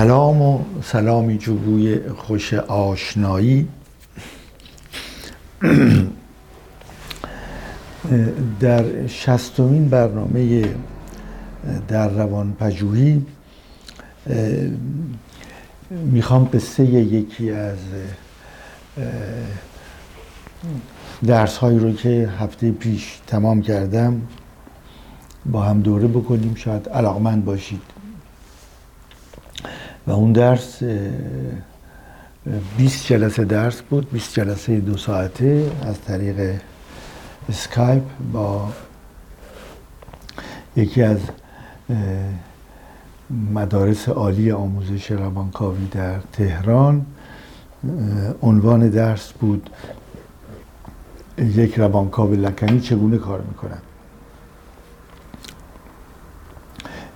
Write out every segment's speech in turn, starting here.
سلام و سلامی جوی خوش آشنایی. در شستمین برنامه در روان پژوهی می‌خوام قصه یکی از درس هایی رو که هفته پیش تمام کردم با هم دوره بکنیم. شاید علاقمند باشید. و اون درس 20 جلسه درس بود 20 جلسه دو ساعته از طریق اسکایپ با یکی از مدارس عالی آموزش روانکاوی در تهران. عنوان درس بود یک روانکاو لکنی چگونه کار می‌کنند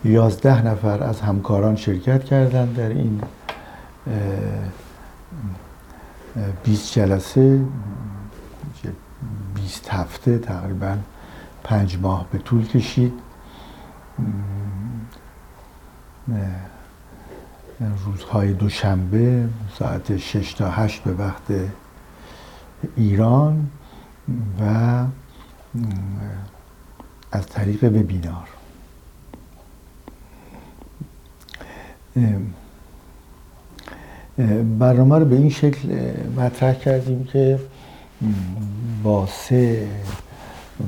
یازده نفر از همکاران شرکت کردند در این بیست جلسه بیست هفته تقریبا پنج ماه به طول کشید. روزهای دوشنبه ساعت شش تا هشت به وقت ایران و از طریق وبینار. برنامه رو به این شکل مطرح کردیم که با سه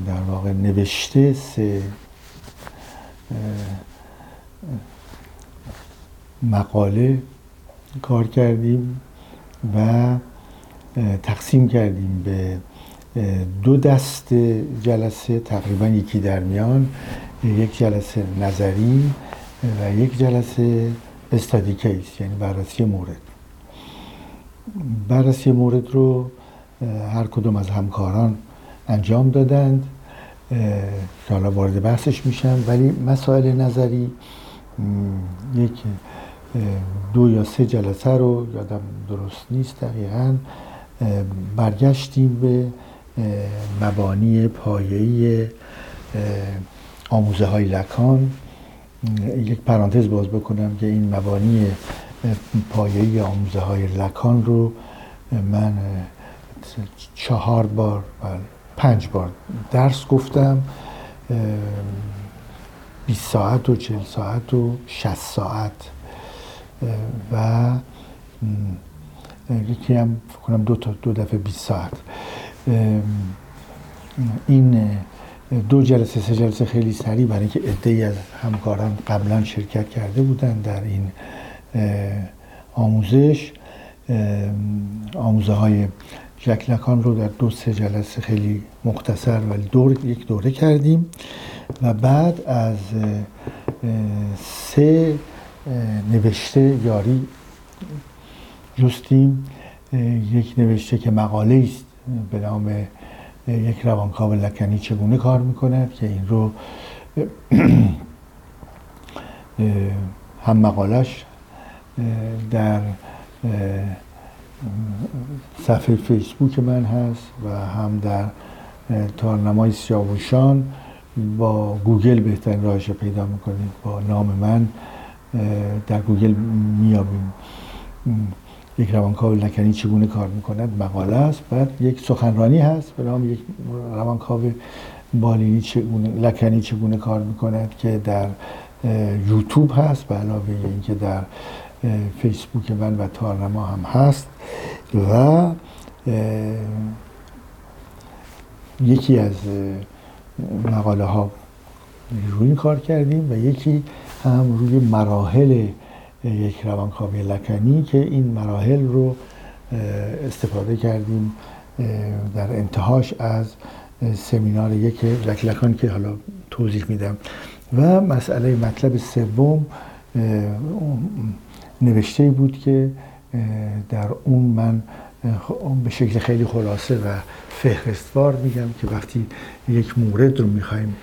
در واقع نوشته سه مقاله کار کردیم و تقسیم کردیم به دو دست جلسه تقریبا یکی در میان یک جلسه نظری و یک جلسه استادی کیس یعنی بررسی مورد. بررسی مورد رو هر کدوم از همکاران انجام دادند که حالا وارد بحثش میشن. ولی مسائل نظری یک دو یا سه جلسه رو یادم درست نیست دقیقا برگشتیم به مبانی پایه‌ای آموزه های لکان. یک پرانتز باز بکنم که این مبانی پایه‌ای آموزه های لکان رو من چهار بار بله پنج بار درس گفتم 20 ساعت و 40 ساعت و 60 ساعت. و یکی هم فکر کنم دو تا دو دفعه 20 ساعت. این دو جلسه سه جلسه خیلی سریع برای اینکه عده‌ای از همکاران قبلا شرکت کرده بودن در این آموزش. آموزه های جکلکان رو در دو سه جلسه خیلی مختصر ولی دور یک دوره کردیم و بعد از سه نوشته یاری جستیم. یک نوشته که مقاله است به نام یک روانکاو لکنی چگونه کار می‌کند که این رو هم مقالش در صفحه فیسبوک من هست و هم در تارنمای سیاوشان با گوگل بهترین راهش پیدا می‌کنید. با نام من در گوگل میابیم یک روانکاو لکانی چگونه کار می‌کند؟ مقاله است بعد یک سخنرانی هست به نام یک روانکاو بالینی چگونه لکانی چگونه کار می‌کند که در یوتیوب هست به علاوه اینکه در فیسبوک من و تارنما هم هست و یکی از مقاله ها روی کار کردیم و یکی هم روی مراحل یک روانکاوی لکنی که این مراحل رو استفاده کردیم در انتهاش از سمینار یک لکلکان که حالا توضیح میدم. و مسئله مطلب سوم نوشته بود که در اون من به شکل خیلی خلاصه و فهرستوار میگم که وقتی یک مورد رو می‌خوایم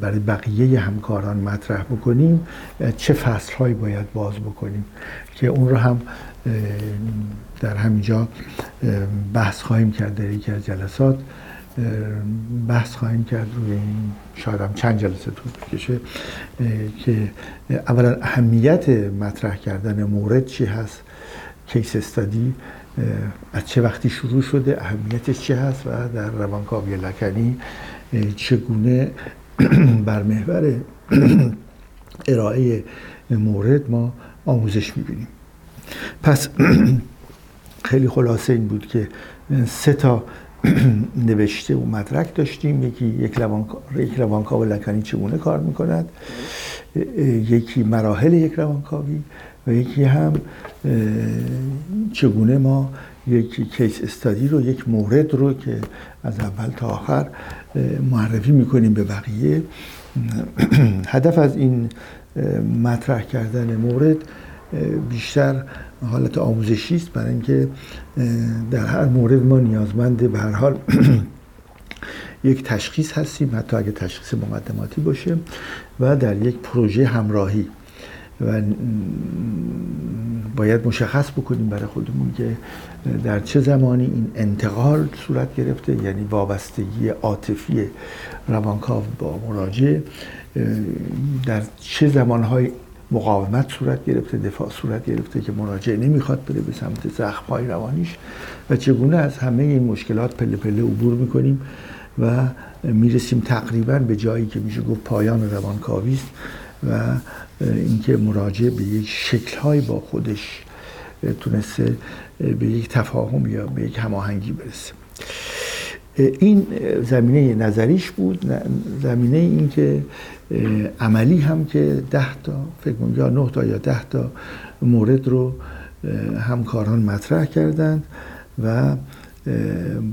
برای بقیه همکاران مطرح بکنیم چه فصل هایی باید باز بکنیم که اون رو هم در همینجا بحث خواهیم کرد در یکی از جلسات. بحث خواهیم کرد روی این شاید هم چند جلسه طول بکشه که اولا اهمیت مطرح کردن مورد چی هست کیس استادی از چه وقتی شروع شده اهمیتش چه هست و در روانکاوی لکنی چگونه بر محور ارائه مورد ما آموزش می‌بینیم. پس خیلی خلاصه این بود که سه تا نوشته و مدرک داشتیم. یکی یک روانکاو لکنی چگونه کار می‌کند؟ یکی مراحل یک روانکاوی و یکی هم چگونه ما یک کیس استادی رو یک مورد رو که از اول تا آخر معرفی می‌کنیم به بقیه. هدف از این مطرح کردن مورد بیشتر حالت آموزشی است برای اینکه در هر مورد ما نیازمند به هر حال یک تشخیص هستیم حتی اگه تشخیص مقدماتی باشه و در یک پروژه همراهی. و باید مشخص بکنیم برای خودمون که در چه زمانی این انتقال صورت گرفته یعنی وابستگی عاطفی روانکاو با مراجع در چه زمانهای مقاومت صورت گرفته دفاع صورت گرفته که مراجع نمی‌خواد بره به سمت زخمهای روانیش و چگونه از همه این مشکلات پله پله عبور می‌کنیم و می‌رسیم تقریبا به جایی که میشه گفت پایان روانکاوی است. و اینکه مراجع به یک شکلهایی با خودش تونسته به یک تفاهم یا به یک هماهنگی برسه. این زمینه نظریش بود. زمینه این که عملی هم که ده تا فکر یا نه تا یا ده تا مورد رو همکاران مطرح کردند و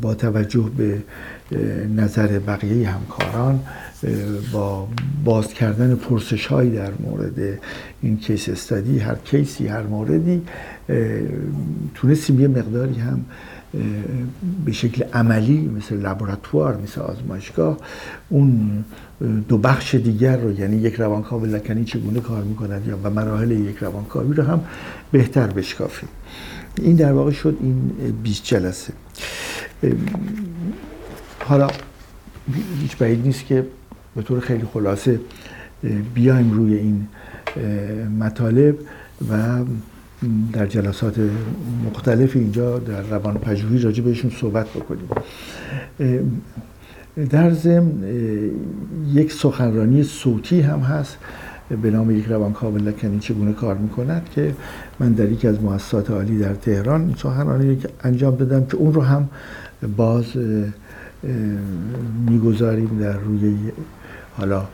با توجه به نظر بقیه همکاران با باز کردن پرسش هایی در مورد این کیس استادی هر کیسی هر موردی تونستیم یه مقداری هم به شکل عملی مثل لابراتوار مثل آزمایشگاه اون دو بخش دیگر رو یعنی یک روانکاو لکنی چگونه کار می‌کند یا و مراحل یک روانکاوی رو هم بهتر بشکافیم. این در واقع شد این 20 جلسه. حالا هیچ بعید نیست که به طور خیلی خلاصه بیایم روی این مطالب و در جلسات مختلف اینجا در روان پژوهی راجع بهشون صحبت بکنیم. در ضمن یک سخنرانی صوتی هم هست به نام یک روانکاو لکنی چگونه کار می‌کند که من در یکی از مؤسسات عالی در تهران سخنرانی انجام دادم که اون رو هم باز می‌گذاریم در روی حالا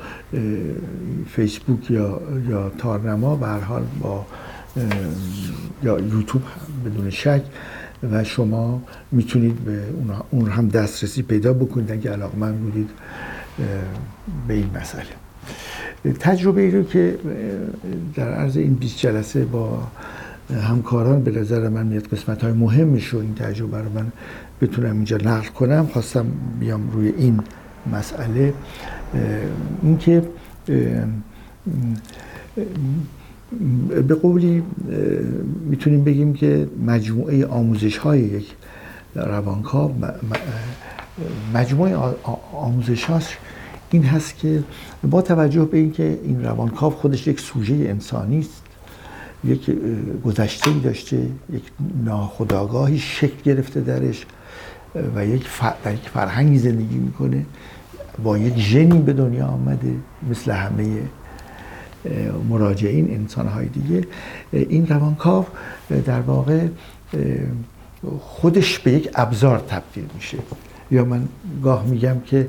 فیسبوک یا یا تارنما. به حال با یا یوتیوب بدون شک. و شما می‌تونید به اون هم دسترسی پیدا بکنید اگه علاقه من بودید به این مسئله. تجربه ای رو که در عرض این 20 جلسه با همکاران به نظر من میاد قسمت های مهمش رو این تجربه رو من بتونم اینجا نقل کنم خواستم بیام روی این مسئله. اینکه به قولی می‌تونیم بگیم که مجموعه آموزش های یک روانکاو مجموعه آموزش هاش این هست که با توجه به اینکه این روانکاو خودش یک سوژه انسانی است یک گذشته داشته یک ناخداگاهی شکل گرفته درش و یک در یک فرهنگی زندگی می‌کنه. با یک ژنی به دنیا آمده مثل همه مراجعین انسان های دیگه این روانکاو در واقع خودش به یک ابزار تبدیل میشه. یا من گاه میگم که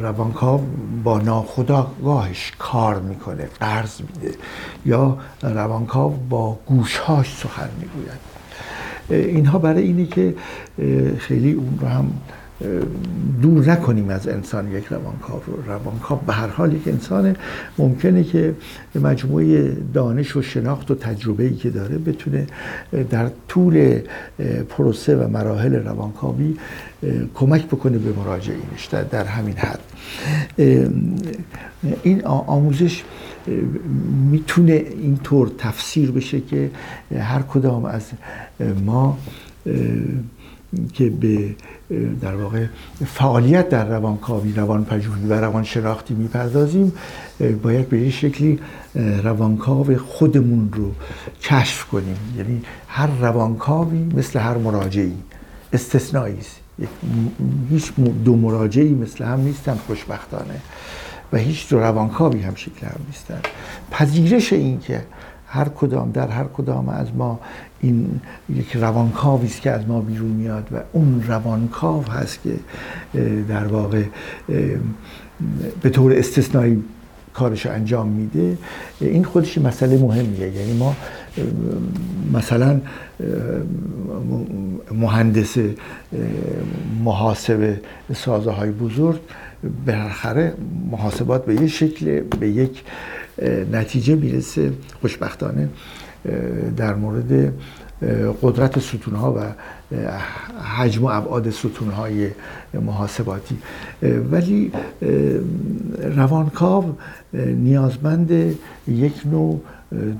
روانکاو با ناخداگاهش کار می‌کنه قرض میده یا روانکاو با گوشهاش سخن می‌گوید. اینها برای اینه که خیلی اون رو هم دور نکنیم از انسان یک روانکاو رو روانکاو. به هر حال یک انسان ممکنه که مجموعه دانش و شناخت و تجربه ای که داره بتونه در طول پروسه و مراحل روانکاوی کمک بکنه به مراجعینش در, در همین حد. این آموزش می‌تونه اینطور تفسیر بشه که هر کدام از ما که به در واقع فعالیت در روانکاوی روانپژوهی و روانشناختی می‌پردازیم باید به یه شکلی روانکاو خودمون رو کشف کنیم. یعنی هر روانکاوی مثل هر مراجعی استثنایی است. هیچ دو مراجعی مثل هم نیستن خوشبختانه. و هیچ دو روانکاوی هم شکل هم نیستن. پذیرش این که هر کدام در هر کدام از ما این یک روانکاوی است که از ما بیرون میاد و اون روانکاو هست که در واقع به طور استثنایی کارش انجام میده. این خودش مسئله مهمیه. یعنی ما مثلا مهندس محاسبه سازه های بزرگ بالاخره محاسبات به یک شکل به یک نتیجه می‌رسه خوشبختانه در مورد قدرت ستونها و حجم و ابعاد ستونهای محاسباتی. ولی روانکاو نیازمند یک نوع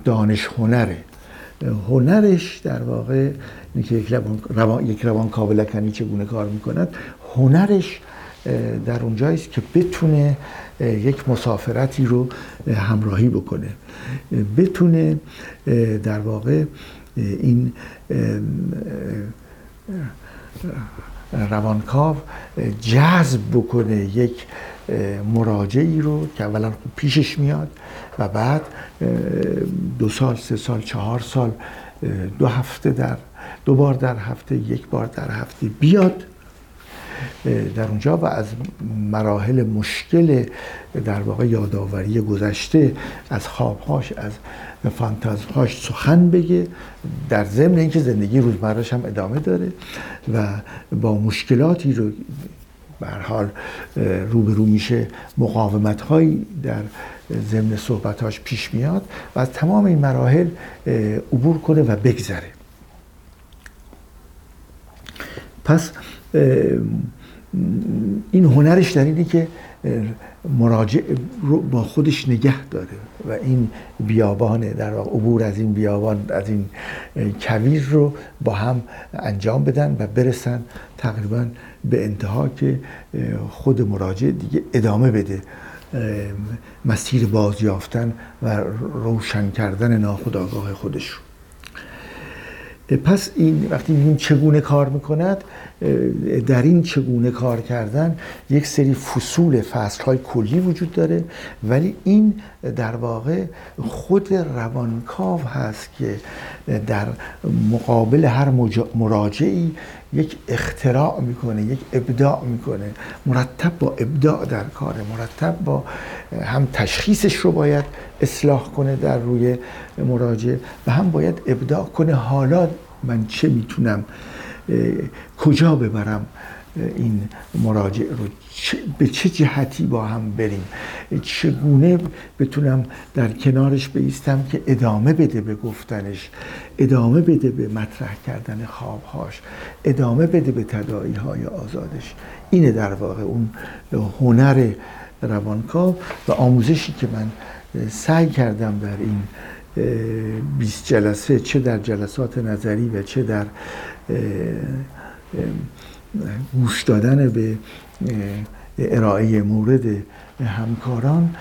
دانش هنره. هنرش در واقع یک, روان، یک روانکاو لکنی چگونه کار می‌کند هنرش در اونجایی است که بتونه یک مسافرتی رو همراهی بکنه. بتونه در واقع این روانکاو جذب بکنه یک مراجعی رو که اولا پیشش میاد و بعد دو سال سه سال چهار سال دو هفته در دو بار در هفته یک بار در هفته بیاد. در اونجا و از مراحل مشکل در واقع یادآوری گذشته از خوابهاش از فانتازهاش سخن بگه. در ضمن اینکه زندگی روزمرهش هم ادامه داره و با مشکلاتی رو به حال روبرو میشه مقاومت هایی در ضمن صحبتاش پیش میاد و از تمام این مراحل عبور کنه و بگذره. پس این هنرش در اینه که مراجع رو با خودش نگه داره و این بیابانه در واقع عبور از این بیابان از این کویر رو با هم انجام بدن و برسن تقریبا به انتها که خود مراجع دیگه ادامه بده مسیر بازیافتن و روشن کردن ناخودآگاه خودش رو. پس این وقتی میگیم چگونه کار می‌کند در این چگونه کار کردن یک سری فصول فصل های کلی وجود داره. ولی این در واقع خود روانکاو هست که در مقابل هر مراجعی یک اختراع می‌کنه یک ابداع می‌کنه. مرتب با ابداع در کاره مرتب با هم تشخیصش رو باید اصلاح کنه در روی مراجع و هم باید ابداع کنه. حالا من چه می‌تونم کجا ببرم این مراجع رو؟ به چه جهتی با هم بریم؟ چگونه بتونم در کنارش بیستم که ادامه بده به گفتنش ادامه بده به مطرح کردن خوابهاش ادامه بده به تدایی های آزادش؟ اینه در واقع اون هنر روانکاو و آموزشی که من سعی کردم در این 20 جلسه چه در جلسات نظری و چه در گوش دادن به ارائه مورد همکاران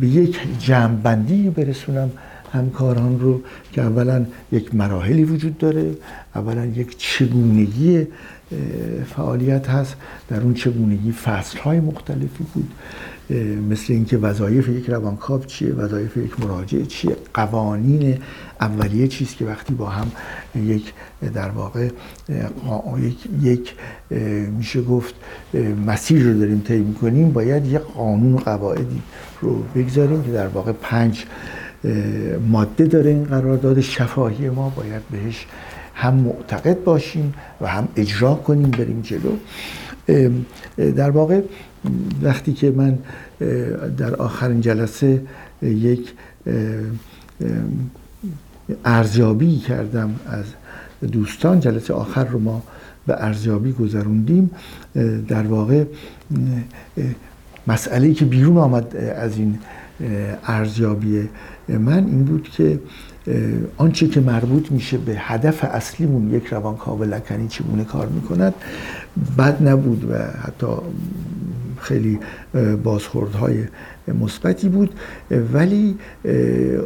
به یک جمعبندی برسونم همکاران رو که اولا یک مراحلی وجود داره اولا یک چگونگی فعالیت هست در اون چگونگی فصل های مختلفی بود. مثل اینکه وظایف یک روانکاو چیه وظایف یک مراجع چیه قوانین اولیه چیست که وقتی با هم یک در واقع یک, یک میشه گفت مسیر رو داریم طی می‌کنیم باید یک قانون قواعدی رو بگذاریم که در واقع پنج ماده داره این قرارداد. شفاهی ما باید بهش هم معتقد باشیم و هم اجرا کنیم بریم جلو. در واقع وقتی که من در آخرین جلسه یک ارزیابی کردم از دوستان. جلسه آخر رو ما به ارزیابی گذروندیم. در واقع مسئله که بیرون آمد از این ارزیابی من این بود که آنچه که مربوط میشه به هدف اصلیمون یک روانکاو لکنی چگونه کار می‌کند بد نبود و حتی خیلی بازخوردهای مثبتی بود. ولی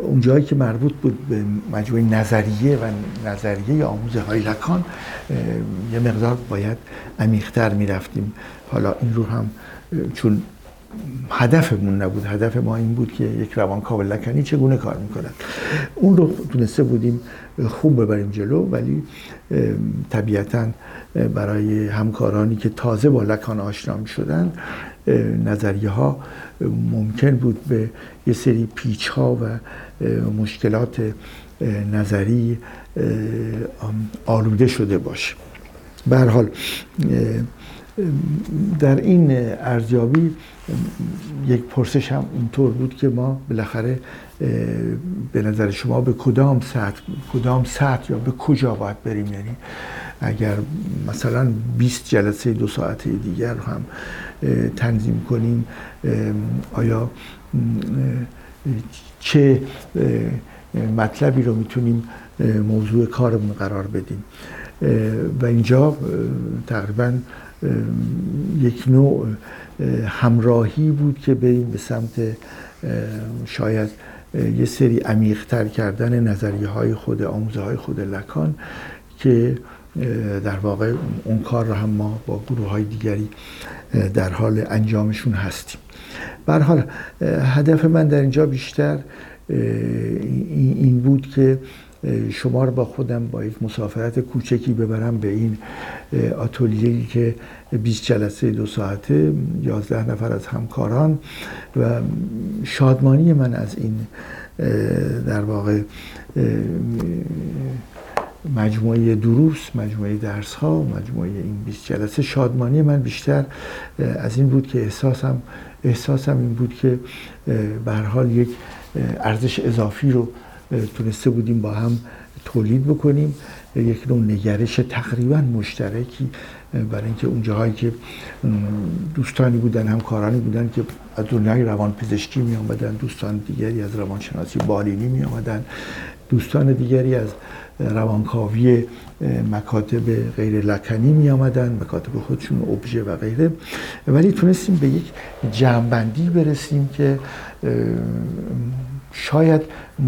اونجایی که مربوط بود به مجموعه نظریه و نظریه آموزه های لکان یه مقدار باید عمیقتر می‌رفتیم. حالا این رو هم چون هدفمون نبود. هدف ما این بود که یک روانکاو لکنی چگونه کار می‌کند. اون رو تونسته بودیم خوب ببریم جلو ولی طبیعتا برای همکارانی که تازه با لکان آشنا شدن نظریه ها ممکن بود به یه سری پیچ ها و مشکلات نظری آلوده شده باشه. به حال در این ارزیابی یک پرسش هم اینطور بود که ما بالاخره به نظر شما به کدام سطح کدام سطح یا به کجا باید بریم؟ یعنی اگر مثلا 20 جلسه دو ساعته دیگر هم تنظیم کنیم آیا چه مطلبی رو می‌تونیم موضوع کارمون قرار بدیم؟ و اینجا تقریبا یک نوع همراهی بود که بریم به سمت شاید یه سری عمیقتر کردن نظریه های خود آموزه های خود لکان که در واقع اون کار رو هم ما با گروه های دیگری در حال انجامشون هستیم. حال هدف من در اینجا بیشتر این بود که شما رو با خودم با یک مسافرت کوچکی ببرم به این آتولیهی که 20 جلسه دو ساعته 11 نفر از همکاران و شادمانی من از این در واقع مجموعه دروس مجموعه درس ها مجموعه این 20 جلسه شادمانی من بیشتر از این بود که احساسم احساسم این بود که به حال یک ارزش اضافی رو تونسته بودیم با هم تولید بکنیم. یک نوع نگرش تقریبا مشترکی برای اینکه اون جاهایی که دوستانی بودن همکارانی بودن که از دنیای روان پزشکی می آمدن دوستان دیگری از روانشناسی بالینی می آمدن دوستان دیگری از روانکاوی مکاتب غیر لکنی می آمدن مکاتب خودشون ابژه و غیره. ولی تونستیم به یک جمعبندی برسیم که شاید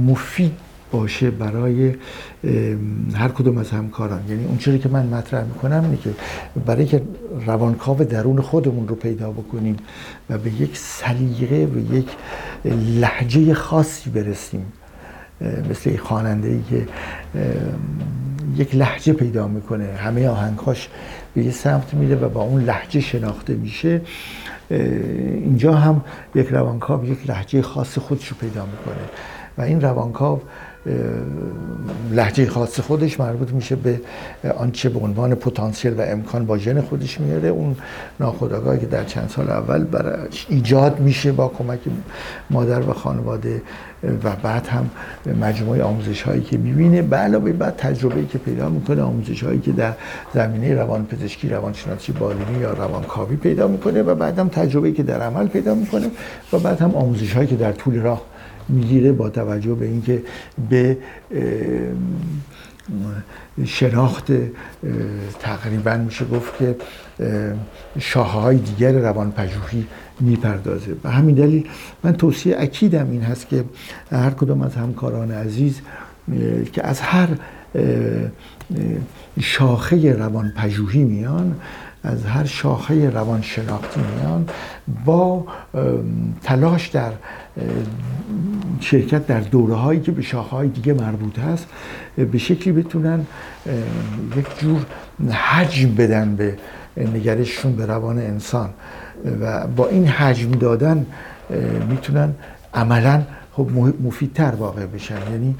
مفید باشه برای هر کدوم از همکاران. یعنی اون چیزی که من مطرح می‌کنم اینه که برای که روانکاو درون خودمون رو پیدا بکنیم و به یک سلیقه و یک لحجه خاصی برسیم مثل خواننده ای که یک لحجه پیدا می‌کنه همه آهنگاش به یه سمت میده و با اون لحجه شناخته میشه اینجا هم یک روانکاو یک لحجه خاص خودش رو پیدا می‌کنه. و این روانکاو لحجه خاص خودش مربوط میشه به آنچه به عنوان پتانسیل و امکان با ژن خودش میاره. اون ناخودآگاهی که در چند سال اول برای ایجاد میشه با کمک مادر و خانواده و بعد هم مجموعه آموزش هایی که می‌بینه. به علاوه بعد تجربه که پیدا می‌کنه آموزش هایی که در زمینه روان پزشکی روانشناسی بالینی یا روانکاوی پیدا می‌کنه و بعد هم تجربه که در عمل پیدا می‌کنه و بعد هم آموزش هایی که در طول راه می‌گیره با توجه به اینکه به شناخت تقریبا میشه گفت که شاخه های دیگر روان پژوهی می‌پردازه. به همین دلیل من توصیه اکیدم این هست که هر کدوم از همکاران عزیز که از هر شاخه روان پژوهی میان از هر شاخه روان شناختی میان با تلاش در شرکت در دوره هایی که به شاخه های دیگه مربوط هست به شکلی بتونن یک جور حجم بدن به نگرششون به روان انسان. و با این حجم دادن می‌تونن عملا خب مفیدتر واقع بشن. یعنی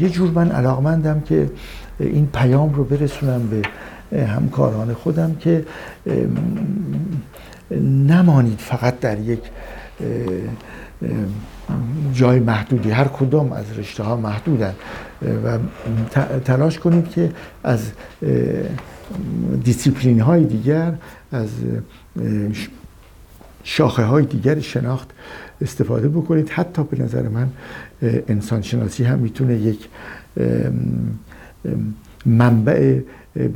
یه جور من علاقمندم که این پیام رو برسونم به همکاران خودم که نمانید فقط در یک جای محدودی. هر کدام از رشته ها محدودن و تلاش کنید که از دیسیپلین های دیگر از شاخه های دیگر شناخت استفاده بکنید. حتی به نظر من انسان شناسی هم می‌تونه یک منبع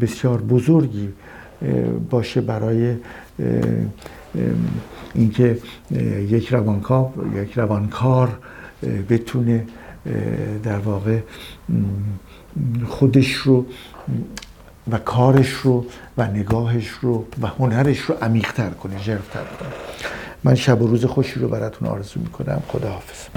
بسیار بزرگی باشه برای اینکه یک روانکاو یک روانکار بتونه در واقع خودش رو و کارش رو و نگاهش رو و هنرش رو عمیقتر کنه ژرفتر کنه. من شب و روز خوشی رو براتون آرزو می‌کنم. خدا حافظ